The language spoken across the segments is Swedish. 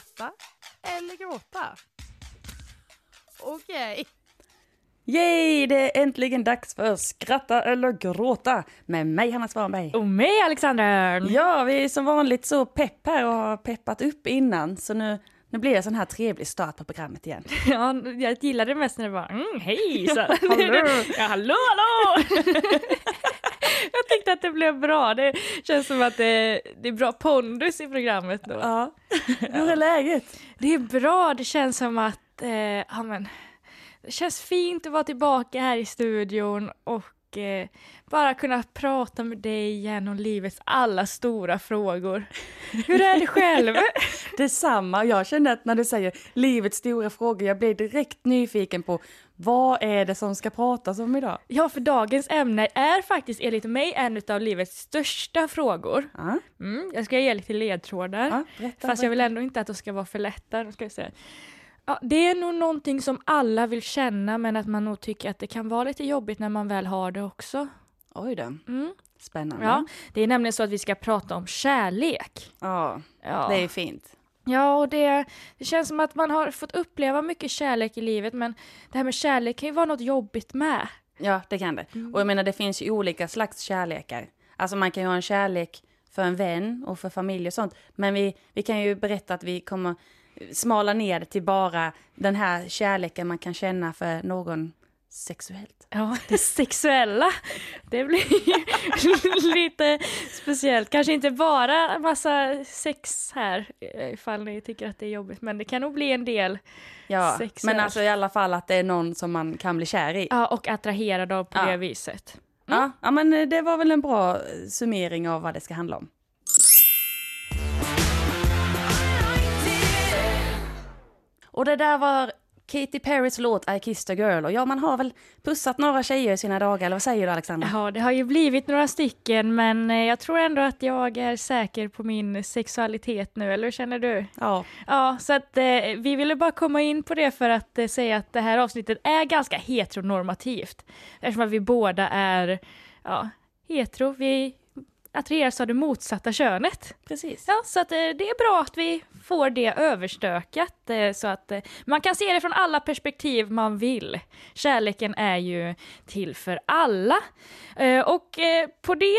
skratta eller gråta? Okej. Yay, det är äntligen dags för Skratta eller gråta med mig Hanna Svanberg. Och mig Alexander! Ja, vi är som vanligt så pepp här och har peppat upp innan så nu, nu blir det en sån här trevlig start på programmet igen. Ja, jag gillar det mest när det var mm, hej! Så, Hallå. ja, hallå, hallå! jag tyckte att det blev bra. Det känns som att det, det är bra pondus i programmet då. Ja, hur är läget? Det är bra, det känns som att, eh, ja men, det känns fint att vara tillbaka här i studion och eh, bara kunna prata med dig igen om livets alla stora frågor. Hur är det själv? Detsamma, jag kände att när du säger livets stora frågor, jag blir direkt nyfiken på vad är det som ska pratas om idag? Ja, för dagens ämne är faktiskt enligt mig en av livets största frågor. Ja, Mm, jag ska ge lite ledtrådar. ja, berätta. Fast jag vill ändå inte att de ska vara för lätta. Ska jag säga. Ja, det är nog någonting som alla vill känna men att man nog tycker att det kan vara lite jobbigt när man väl har det också. Oj då, Mm. spännande. Ja, det är nämligen så att vi ska prata om kärlek. ja Ja, det är fint. Ja och det, det känns som att man har fått uppleva mycket kärlek i livet men det här med kärlek kan ju vara något jobbigt med. Ja, det kan det. Och jag menar, det finns ju olika slags kärlekar. Alltså man kan ju ha en kärlek för en vän och för familj och sånt. Men vi, vi kan ju berätta att vi kommer smala ner det till bara den här kärleken man kan känna för någon sexuellt. Ja, det sexuella. Det blir lite speciellt. Kanske inte bara massa sex här eh, ifall ni tycker att det är jobbigt, men det kan nog bli en del. Ja, Sexuellt. men alltså i alla fall att det är någon som man kan bli kär i. Ja, och attraherad av på Ja. det viset. Ja, ja, men det var väl en bra summering av vad det ska handla om. Och det där var Katy Perrys låt I kissed a girl. Och ja, man har väl pussat några tjejer i sina dagar, eller vad säger du Alexandra? Ja, det har ju blivit några stycken, men eh, jag tror ändå att jag är säker på min sexualitet nu, eller hur känner du? Ja, Ja, så att eh, vi ville bara komma in på det för att eh, säga att det här avsnittet är ganska heteronormativt. Eftersom att vi båda är ja, hetero, vi attraheras av det motsatta könet. precis. Ja, så att eh, det är bra att vi får det överstökat eh, så att eh, man kan se det från alla perspektiv man vill. Kärleken är ju till för alla. Och på det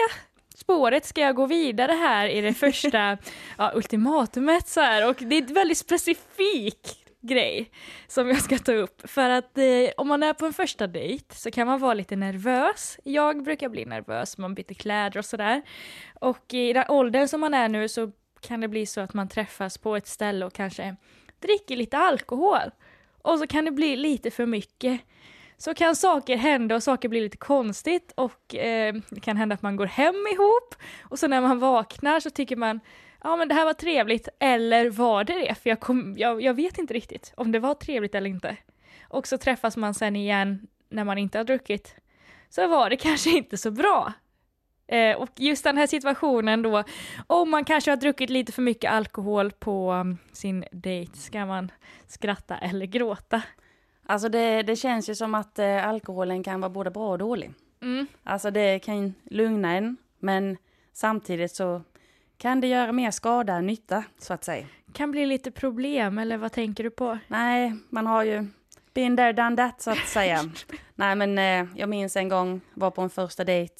spåret ska jag gå vidare här i det första ja, ultimatumet så här och det är väldigt specifik grej som jag ska ta upp för att eh, om man är på en första dejt så kan man vara lite nervös. Jag brukar bli nervös, man byter kläder och sådär. Och i den åldern som man är nu så kan det bli så att man träffas på ett ställe och kanske dricker lite alkohol. Och så kan det bli lite för mycket. Så kan saker hända och saker blir lite konstigt och eh, det kan hända att man går hem ihop och så när man vaknar så tycker man ja men det här var trevligt eller var det det? För jag, kom, jag, jag vet inte riktigt om det var trevligt eller inte. Och så träffas man sen igen när man inte har druckit. Så var det kanske inte så bra. Eh, och just den här situationen då, om man kanske har druckit lite för mycket alkohol på um, sin dejt, ska man skratta eller gråta? Alltså det, det känns ju som att eh, alkoholen kan vara både bra och dålig. Mm. Alltså det kan lugna en, men samtidigt så kan det göra mer skada än nytta, så att säga. Kan bli lite problem, eller vad tänker du på? Nej, man har ju been there, done that, så att säga. Nej, men eh, jag minns en gång, var på en första dejt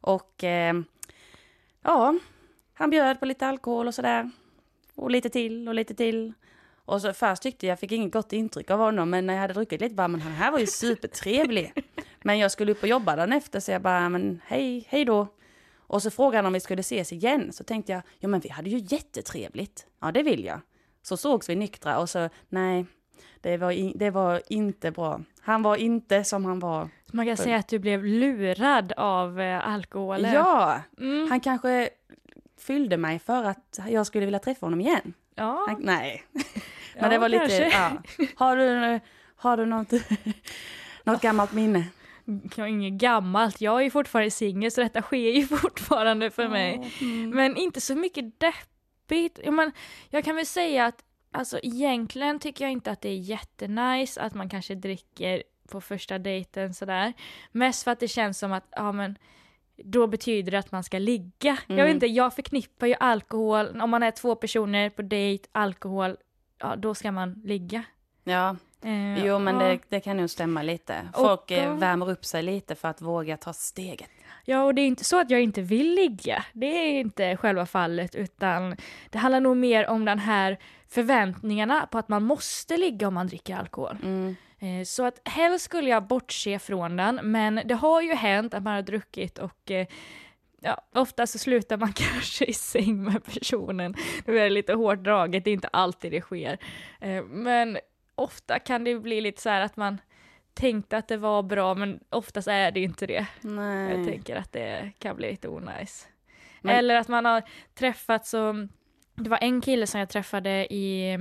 och eh, ja, han bjöd på lite alkohol och sådär. Och lite till och lite till. Och så först tyckte jag, fick inget gott intryck av honom, men när jag hade druckit lite bara, men han här var ju supertrevlig. Men jag skulle upp och jobba dagen efter, så jag bara, men hej, hej då. Och så frågade han om vi skulle ses igen, så tänkte jag, ja men vi hade ju jättetrevligt. Ja, det vill jag. Så sågs vi nyktra och så, nej, det var, in, det var inte bra. Han var inte som han var. Man kan säga att du blev lurad av eh, alkoholen. Ja, Mm. han kanske fyllde mig för att jag skulle vilja träffa honom igen. ja. Han, nej, men Ja, det var lite, kanske. ja. Har du, har du något, något gammalt minne? Jag är inget gammalt, jag är ju fortfarande singel så detta sker ju fortfarande för mig. Mm. Men inte så mycket deppigt. Ja, men jag kan väl säga att alltså, egentligen tycker jag inte att det är jättenice att man kanske dricker på första dejten sådär. Mest för att det känns som att, ja men då betyder det att man ska ligga. Jag vet Mm. inte, jag förknippar ju alkohol, om man är två personer på dejt, alkohol ja, då ska man ligga. Ja, Eh, jo men det, det kan nog stämma lite. Folk Och, eh, eh, värmer upp sig lite för att våga ta steget. Ja, och det är inte så att jag inte vill ligga. Det är inte själva fallet, utan det handlar nog mer om den här förväntningarna på att man måste ligga om man dricker alkohol. Mm. Eh, Så att helst skulle jag bortse från den, men det har ju hänt att man har druckit och eh, ja, ofta så slutar man kanske i säng med personen. Nu är det lite hårt draget, det är inte alltid det sker. Eh, Men ofta kan det bli lite så här att man tänkte att det var bra, men oftast är det inte det. Jag Nej. tänker att det kan bli lite onajs. Men- Eller att man har träffats och det var en kille som jag träffade i,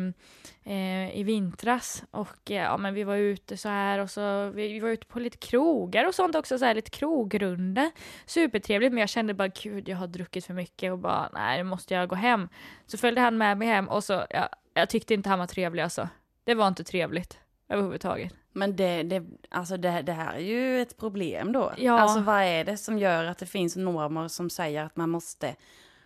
eh, i vintras och eh, ja men vi var ute så här och så vi, vi var ute på lite krogar och sånt också så här lite krogrunda. Supertrevligt men jag kände bara gud jag har druckit för mycket och bara nej nu måste jag gå hem. Så följde han med mig hem och så ja, jag tyckte inte han var trevlig alltså. Det var inte trevligt överhuvudtaget. Men det, det, alltså det, det här är ju ett problem då. Ja. Alltså vad är det som gör att det finns normer som säger att man måste,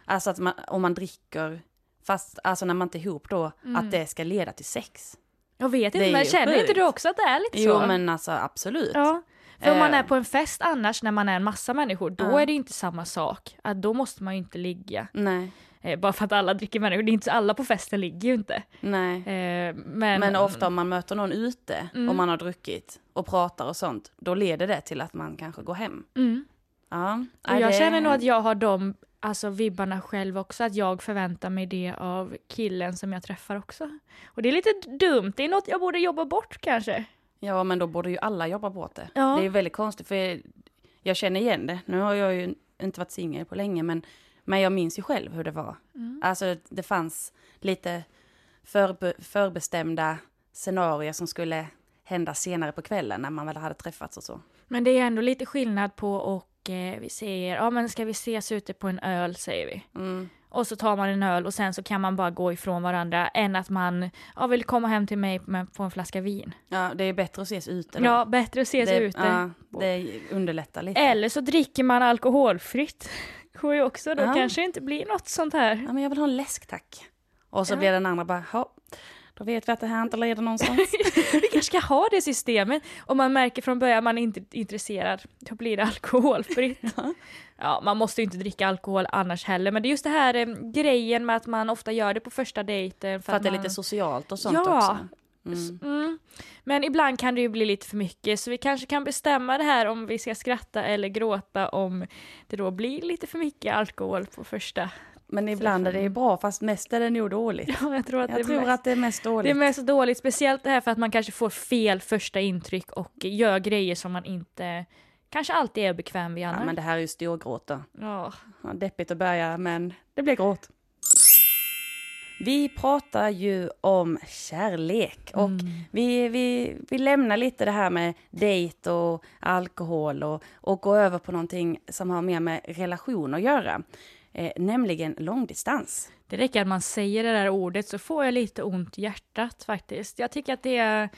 alltså att man, om man dricker, fast alltså när man inte är ihop då, Mm. att det ska leda till sex. Jag vet inte men känner inte du också att det är lite så? Jo men alltså absolut. Ja, för om man Eh. är på en fest annars när man är en massa människor, då Ja. är det inte samma sak. Att då måste man ju inte ligga. Nej, Eh, bara för att alla dricker människor, det är inte så alla på festen ligger ju inte. nej. Eh, men, Men ofta om man möter någon ute, Mm. om man har druckit och pratar och sånt, då leder det till att man kanske går hem. Mm. Ja. Och jag det- känner nog att jag har de alltså, vibbarna själv också, att jag förväntar mig det av killen som jag träffar också. Och det är lite dumt, det är något jag borde jobba bort kanske. Ja, men då borde ju alla jobba bort det. Ja. Det är väldigt konstigt, för jag, jag känner igen det. Nu har jag ju inte varit singel på länge, men, men jag minns ju själv hur det var. Mm. Alltså, det fanns lite förbe, förbestämda scenarier som skulle hända senare på kvällen när man väl hade träffats och så. Men det är ändå lite skillnad på och eh, vi säger, ja men ska vi ses ute på en öl säger vi. Mm. Och så tar man en öl och sen så kan man bara gå ifrån varandra än att man ja, vill komma hem till mig med, på en flaska vin. Ja, det är bättre att ses ute då. Ja, bättre att ses det, ute. Ja, det underlättar lite. Eller så dricker man alkoholfritt. Går ju också, då Ja. kanske det inte blir något sånt här. Ja, men jag vill ha en läsk tack. Och så Ja. blir den andra bara, ja, då vet vi att det här inte leder någonstans. Vi kanske ska ha det systemet. Om man märker från början att man inte är intresserad, då blir det alkoholfritt. Ja, man måste ju inte dricka alkohol annars heller, men det är just det här eh, grejen med att man ofta gör det på första dejten. för att det är man... lite socialt och sånt Ja. också. Mm. Mm. Men ibland kan det ju bli lite för mycket, så vi kanske kan bestämma det här om vi ska skratta eller gråta om det då blir lite för mycket alkohol på första. Men ibland är det ju bra, fast mest är det nog dåligt. Ja, jag tror att, Jag det, är tror mest, att det är mest det dåligt. är mest dåligt, speciellt det här för att man kanske får fel första intryck och gör grejer som man inte kanske alltid är bekväm vid Ja, men det här är ju storgråt då. Ja. Ja, deppigt att börja, men det blir gråt. Vi pratar ju om kärlek och vi, vi, vi lämnar lite det här med dejt och alkohol och, och går över på någonting som har mer med relation att göra. Eh, nämligen långdistans. Det räcker att man säger det där ordet så får jag lite ont i hjärtat faktiskt. Jag tycker att det är,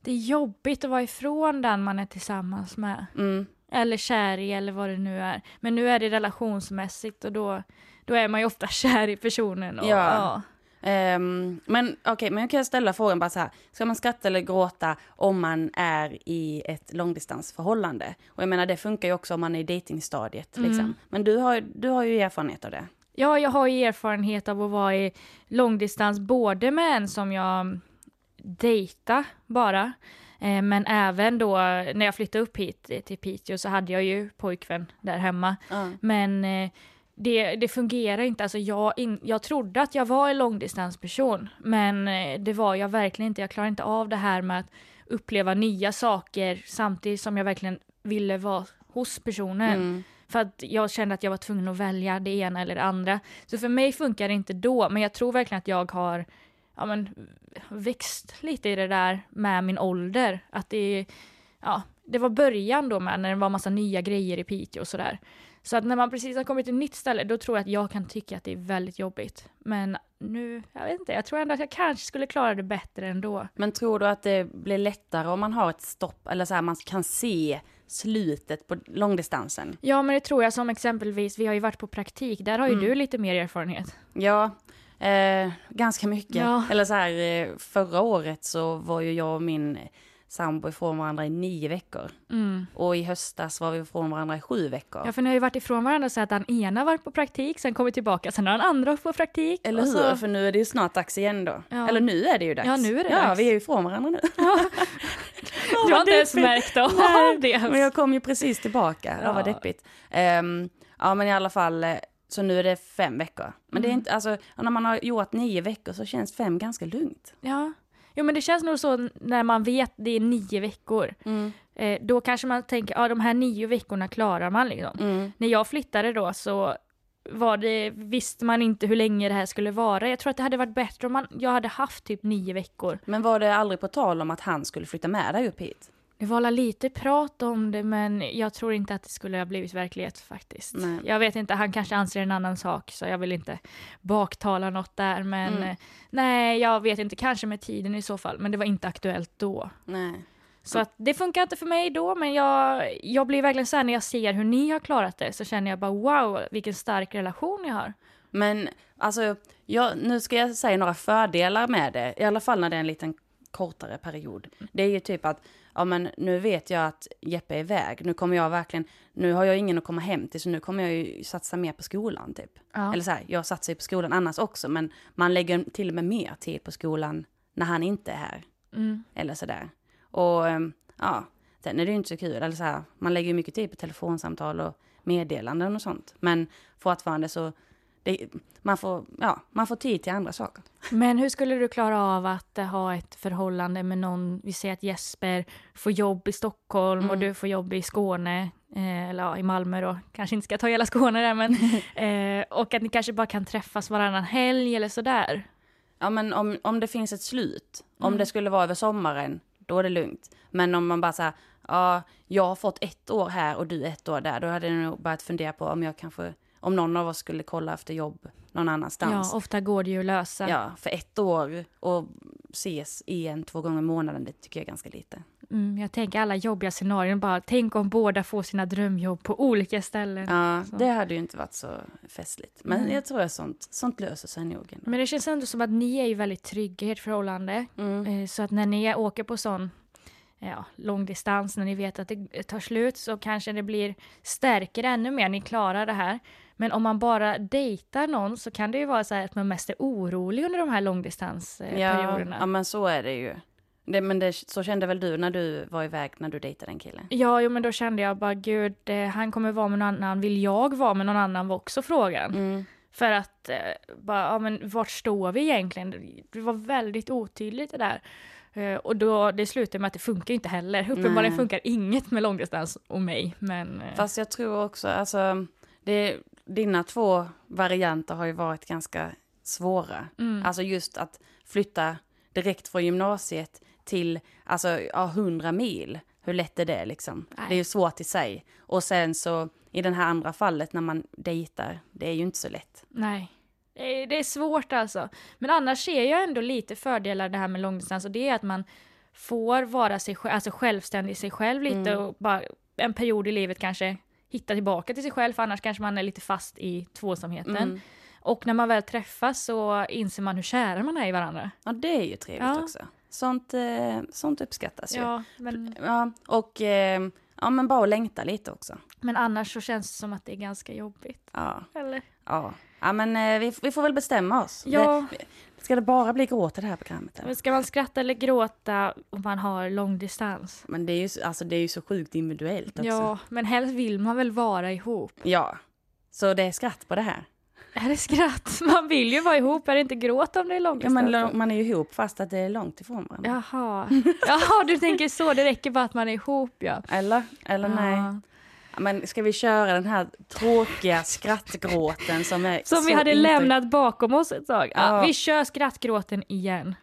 det är jobbigt att vara ifrån den man är tillsammans med. Mm. Eller kär i eller vad det nu är. Men nu är det relationsmässigt och då, då är man ju ofta kär i personen. Och, Ja. Ehm, men okej, men jag kan ställa frågan bara så här. Ska man skratta eller gråta om man är i ett långdistansförhållande? Och jag menar det funkar ju också om man är i datingstadiet Mm. liksom. Men du har, du har ju erfarenhet av det. Ja, jag har ju erfarenhet av att vara i långdistans både med en som jag dejta bara. Eh, men även då när jag flyttade upp hit till Piteå så hade jag ju pojkvän där hemma. Ja. Men eh, det, det fungerar inte. Alltså jag, in, jag trodde att jag var en långdistansperson, men eh, det var jag verkligen inte. Jag klarade inte av det här med att uppleva nya saker samtidigt som jag verkligen ville vara hos personen. Mm. För att jag kände att jag var tvungen att välja det ena eller det andra. Så för mig funkar det inte då, men jag tror verkligen att jag har ja, men, växt lite i det där med min ålder. Att det, ja, det var början då med när det var massa nya grejer i Piteå och sådär. Så att när man precis har kommit till ett nytt ställe, då tror jag att jag kan tycka att det är väldigt jobbigt. Men nu, jag vet inte, jag tror ändå att jag kanske skulle klara det bättre ändå. Men tror du att det blir lättare om man har ett stopp, eller så här, man kan se slutet på långdistansen? Ja, men det tror jag som exempelvis, vi har ju varit på praktik, där har ju Mm. du lite mer erfarenhet. Ja, Eh, ganska mycket. Ja. Eller så här, eh, förra året så var ju jag och min sambo ifrån varandra i nio veckor. Mm. Och i höstas var vi ifrån varandra i sju veckor. Ja, för ni har ju varit ifrån varandra så att den ena varit på praktik, sen kommit tillbaka, sen har den andra varit på praktik. Eller hur? så- För nu är det ju snart dags igen då. Ja. Eller nu är det ju dags. Ja, nu är det Ja, dags. vi är ju ifrån varandra nu. Du har inte ens märkt av det. Men jag kom ju precis tillbaka. Det var Ja. deppigt. Ehm, ja, men i alla fall, eh, så nu är det fem veckor. Men det är Mm. inte, alltså, när man har gjort nio veckor så känns fem ganska lugnt. Ja. Jo men det känns nog så när man vet det är nio veckor. Eh, då kanske man tänker, ja de här nio veckorna klarar man liksom. Mm. När jag flyttade då så var det, visste man inte hur länge det här skulle vara. Jag tror att det hade varit bättre om man, jag hade haft typ nio veckor. Men var det aldrig på tal om att han skulle flytta med dig upp hit? Det var lite prat om det men jag tror inte att det skulle ha blivit verklighet faktiskt. Nej. Jag vet inte, han kanske anser en annan sak så jag vill inte baktala något där men Mm. eh, nej jag vet inte, kanske med tiden i så fall men det var inte aktuellt då. Nej. Så att det funkar inte för mig då, men jag, jag blir verkligen så här när jag ser hur ni har klarat det så känner jag bara wow, vilken stark relation ni har. Men alltså, jag, nu ska jag säga några fördelar med det, i alla fall när det är en liten kortare period. Det är ju typ att, ja men nu vet jag att Jeppe är iväg, nu kommer jag verkligen, nu har jag ingen att komma hem till så nu kommer jag ju satsa mer på skolan typ. Ja. Eller så här, jag satsar ju på skolan annars också men man lägger till och med mer tid på skolan när han inte är här. Mm. Eller sådär. Och ehm, ja, sen är det ju inte så kul. Eller så här, man lägger ju mycket tid på telefonsamtal och meddelanden och sånt. Men fortfarande så, det, man, får, ja, man får tid till andra saker. Men hur skulle du klara av att eh, ha ett förhållande med någon, vi säger att Jesper får jobb i Stockholm och Mm. du får jobb i Skåne, eh, eller ja, i Malmö då, kanske inte ska ta hela Skåne där men, eh, och att ni kanske bara kan träffas varannan helg eller sådär. Ja men om, om det finns ett slut, om Mm. det skulle vara över sommaren, då är det lugnt. Men om man bara säger, ja, jag har fått ett år här och du ett år där, då hade jag nog börjat fundera på om jag kanske, om någon av oss skulle kolla efter jobb någon annanstans. Ja, ofta går det ju att lösa. Ja, för ett år och ses en, två gånger i månaden, det tycker jag är ganska lite. Mm, jag tänker alla jobbiga scenarion bara, tänk om båda får sina drömjobb på olika ställen. Ja, Så. det hade ju inte varit så festligt. Men Nej. jag tror att sånt, sånt löser sig nog. ändå. Men det känns ändå som att ni är ju väldigt trygga i ert förhållande. Mm. Eh, Så att när ni åker på sån ja, långdistans, när ni vet att det tar slut, så kanske det blir stärker ännu mer, ni klarar det här. Men om man bara dejtar någon så kan det ju vara så här att man mest är orolig under de här Ja, långdistansperioderna. ja, men så är det ju. Det, men det, så kände väl du när du var iväg när du dejtade en kille? Ja, jo, men då kände jag bara gud, eh, han kommer vara med någon annan, vill jag vara med någon annan var också frågan. Mm. För att, eh, bara, ja men vart står vi egentligen? Det var väldigt otydligt det där. Eh, och då, det slutade med att det funkar inte heller. Uppenbarligen Nej. funkar inget med långdistans och mig. Men, eh, Fast jag tror också, alltså, det, dina två varianter har ju varit ganska svåra. mm, Alltså just att flytta direkt från gymnasiet till, alltså, ja, 100 mil. Hur lätt är det liksom? Nej. Det är ju svårt i sig. Och sen så, i det här andra fallet när man dejtar, det är ju inte så lätt. nej. Det är, det är svårt alltså. Men annars ser jag ändå lite fördelar det här med långdistans och det är att man får vara sig, själv- alltså självständig sig själv lite Mm. och bara en period i livet kanske hitta tillbaka till sig själv för annars kanske man är lite fast i tvåsamheten. Mm. Och när man väl träffas så inser man hur kära man är i varandra. Ja, det är ju trevligt Ja. också. Sånt, eh, sånt uppskattas ju. Ja. Ja, men, och eh, ja, men bara att längta lite också. men annars så känns det som att det är ganska jobbigt. Ja, Eller? ja. Ja men eh, vi, vi får väl bestämma oss. Ja, Det, ska det bara bli gråt i det här programmet? Eller? men ska man skratta eller gråta om man har långdistans? Men det är, ju, så- alltså, det är ju så sjukt individuellt också. Ja, men helst vill man väl vara ihop. ja. Så det är skratt på det här. Är det skratt? Man vill ju vara ihop, är det inte gråt om det är Ja, långdistans? men lång- man är ju ihop fast att det är långt ifrån varandra. Jaha. Jaha, du tänker så, det räcker bara att man är ihop ja. Eller? Eller nej? Ja. Ja, Men ska vi köra den här tråkiga skrattgråten som är Som vi hade inte- lämnat bakom oss ett tag. Ja, Ja. Vi kör skrattgråten igen.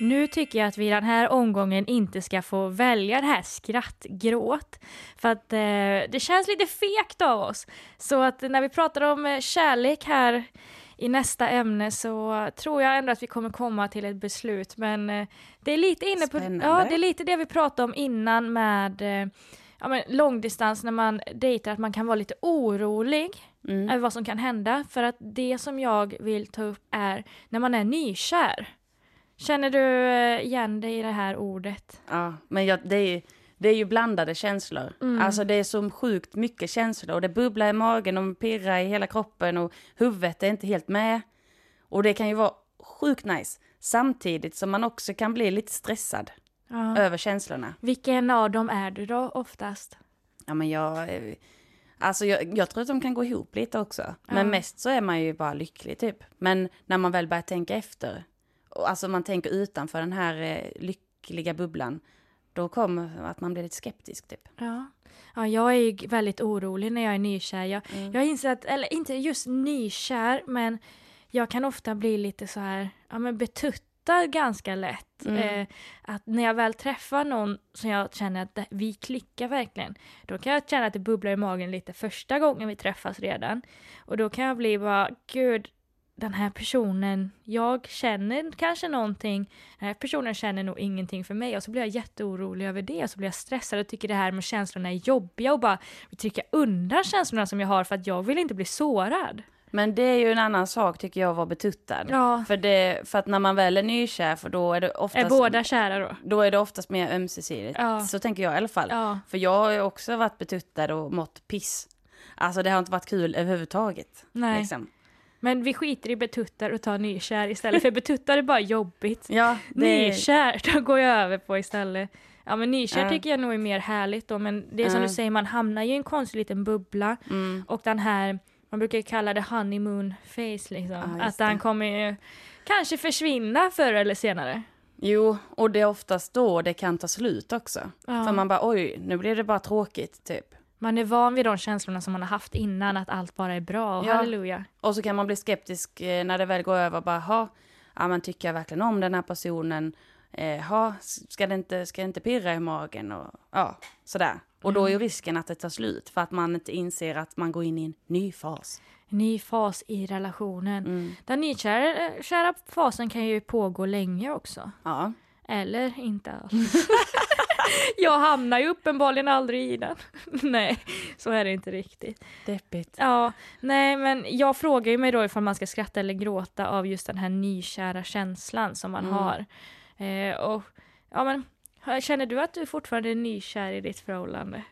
Nu tycker jag att vi i den här omgången inte ska få välja det här skrattgråt. För att eh, det känns lite fegt av oss. Så att när vi pratar om eh, kärlek här i nästa ämne så tror jag ändå att vi kommer komma till ett beslut. Men eh, det är lite inne på, Spännande. ja, det är lite det vi pratade om innan med eh, ja, men långdistans när man dejtar, att man kan vara lite orolig. Mm. över vad som kan hända. För att det som jag vill ta upp är när man är nykär. Känner du eh, igen dig i det här ordet? Ja, men jag, det, är, det är ju blandade känslor. Mm. Alltså det är så sjukt mycket känslor. Och det bubblar i magen och pirrar i hela kroppen och huvudet är inte helt med. Och det kan ju vara sjukt nice. Samtidigt som man också kan bli lite stressad Ja. över känslorna. Vilken av dem är du då oftast? Ja men jag... eh, Alltså jag, jag tror att de kan gå ihop lite också. Men Ja. mest så är man ju bara lycklig typ. Men när man väl börjar tänka efter. Alltså man tänker utanför den här eh, lyckliga bubblan. Då kommer att man blir lite skeptisk typ. Ja. ja, jag är ju väldigt orolig när jag är nykär. Jag, Mm. jag inser att, eller inte just nykär, men jag kan ofta bli lite så här, ja men betuttad ganska lätt. Mm. Eh, att när jag väl träffar någon som jag känner att vi klickar verkligen, då kan jag känna att det bubblar i magen lite första gången vi träffas redan. Och då kan jag bli bara, gud, den här personen, jag känner kanske någonting, den här personen känner nog ingenting för mig och så blir jag jätteorolig över det och så blir jag stressad och tycker det här med känslorna är jobbiga och bara vill trycka undan känslorna som jag har för att jag vill inte bli sårad. Men det är ju en annan sak tycker jag att vara betuttad. Ja. För, det, för att när man väl är nykär, för då är det Är oftast, båda kära då? då är det oftast mer ömsesidigt. Ja. Så tänker jag i alla fall. Ja. För jag har ju också varit betuttad och mått piss. Alltså det har inte varit kul överhuvudtaget. Nej. Liksom. Men vi skiter i betuttar och tar nykär istället för betuttar är bara jobbigt. Ja, det, Nykär, då går jag över på istället. Ja men nykär Ja. tycker jag nog är mer härligt då men det är som Ja. du säger, man hamnar ju i en konstig liten bubbla mm, och den här, man brukar kalla det honeymoon face liksom. Just att det. kommer ju kanske försvinna förr eller senare. jo, och det är oftast då det kan ta slut också. Ja. För man bara oj, nu blir det bara tråkigt typ. Man är van vid de känslorna som man har haft innan, att allt bara är bra och Ja. halleluja. Och så kan man bli skeptisk eh, när det väl går över. Bara, ha, ja men tycker jag verkligen om den här personen? Eh, ha, ska det inte, ska det inte pirra i magen? Och, ja, sådär. Och då är ju risken att det tar slut för att man inte inser att man går in i en ny fas. Ny fas i relationen. Mm. Den nykära kära fasen kan ju pågå länge också. Ja. Eller inte alls. jag hamnar ju uppenbarligen aldrig i den. nej, så är det inte riktigt. Deppigt. Ja, nej men jag frågar ju mig då ifall man ska skratta eller gråta av just den här nykära känslan som man Mm. har. Eh, och ja men, känner du att du fortfarande är nykär i ditt förhållande?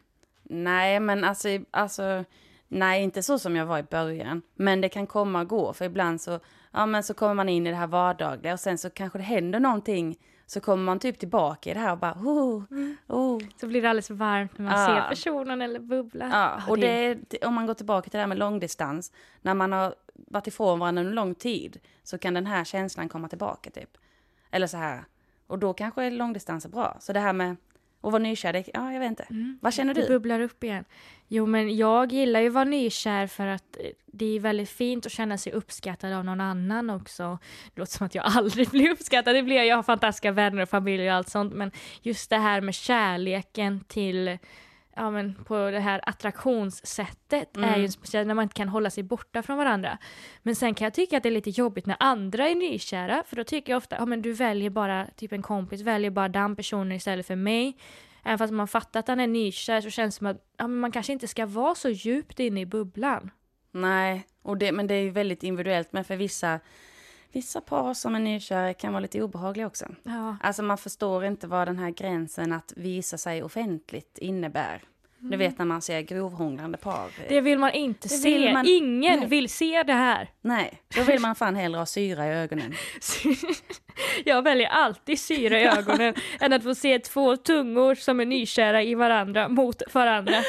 Nej, men alltså, alltså, nej, inte så som jag var i början. Men det kan komma och gå, för ibland så, ja men så kommer man in i det här vardagliga och sen så kanske det händer någonting. Så kommer man typ tillbaka i det här och bara, oh, oh. Så blir det alldeles varmt när man Ja. ser personen eller bubblan. Ja, och det- det, om man går tillbaka till det här med långdistans, när man har varit ifrån varandra under lång tid, så kan den här känslan komma tillbaka typ. Eller så här. Och då kanske långdistans är bra. Så det här med att vara nykär, det, ja jag vet inte. Vad känner Det du? bubblar upp igen. Jo, men jag gillar ju att vara nykär för att eh, det är väldigt fint att känna sig uppskattad av någon annan också. Det låter som att jag aldrig blir uppskattad, det blir jag. Jag har fantastiska vänner och familj och allt sånt, men just det här med kärleken till Ja men på det här attraktionssättet är Mm. ju speciellt när man inte kan hålla sig borta från varandra. Men sen kan jag tycka att det är lite jobbigt när andra är nykära, för då tycker jag ofta, ja men du väljer bara, typ en kompis väljer bara den personen istället för mig. Även fast man fattar att han är nykär så känns det som att ja, men man kanske inte ska vara så djupt inne i bubblan. Nej, och det, men det är ju väldigt individuellt. Men för vissa, vissa par som är nykära kan vara lite obehagliga också. Ja. Alltså man förstår inte vad den här gränsen att visa sig offentligt innebär. Du vet när man ser grovhånglande par. Det vill man inte Det se. vill man- Ingen Nej. vill se det här. Nej, då vill man fan hellre ha syra i ögonen. Jag väljer alltid syra i ögonen än att få se två tungor som är nykära i varandra mot varandra.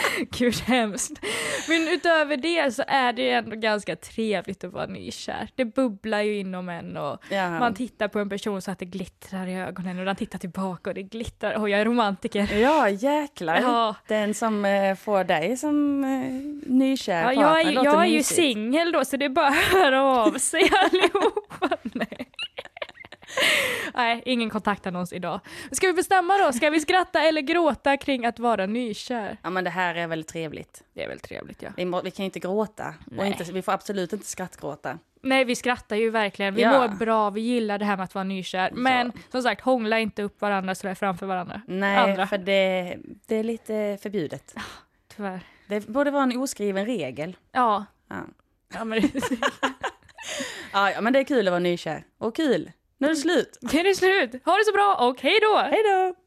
Gud hemskt. Men utöver det så är det ju ändå ganska trevligt att vara nykär. Det bubblar ju inom en och Ja. man tittar på en person så att det glittrar i ögonen och den tittar tillbaka och det glittrar. Och jag är romantiker. Ja, jäklar. Ja. Den som eh, får dig som eh, nykär Ja, jag är, jag är ju singel då så det är bara att höra av sig allihopa. Nej. Ingen kontaktannons idag. Ska vi bestämma då? Ska vi skratta eller gråta kring att vara nykär? Ja, men det här är väldigt trevligt. Det är väl trevligt ja. Vi, må, vi kan inte gråta. Och Nej. inte, vi får absolut inte skrattgråta. Nej, vi skrattar ju verkligen. Vi Ja. mår bra, vi gillar det här med att vara nykär. Men som sagt, hångla inte upp varandra sådär framför varandra. Nej, Andra. för det, det är lite förbjudet. Tyvärr. Det borde vara en oskriven regel. Ja. Ja. Ja, men Ja, ja, men det är kul att vara nykär. Och kul! Nu är det slut. det är det slut. Ha det så bra och hej då! Hej då!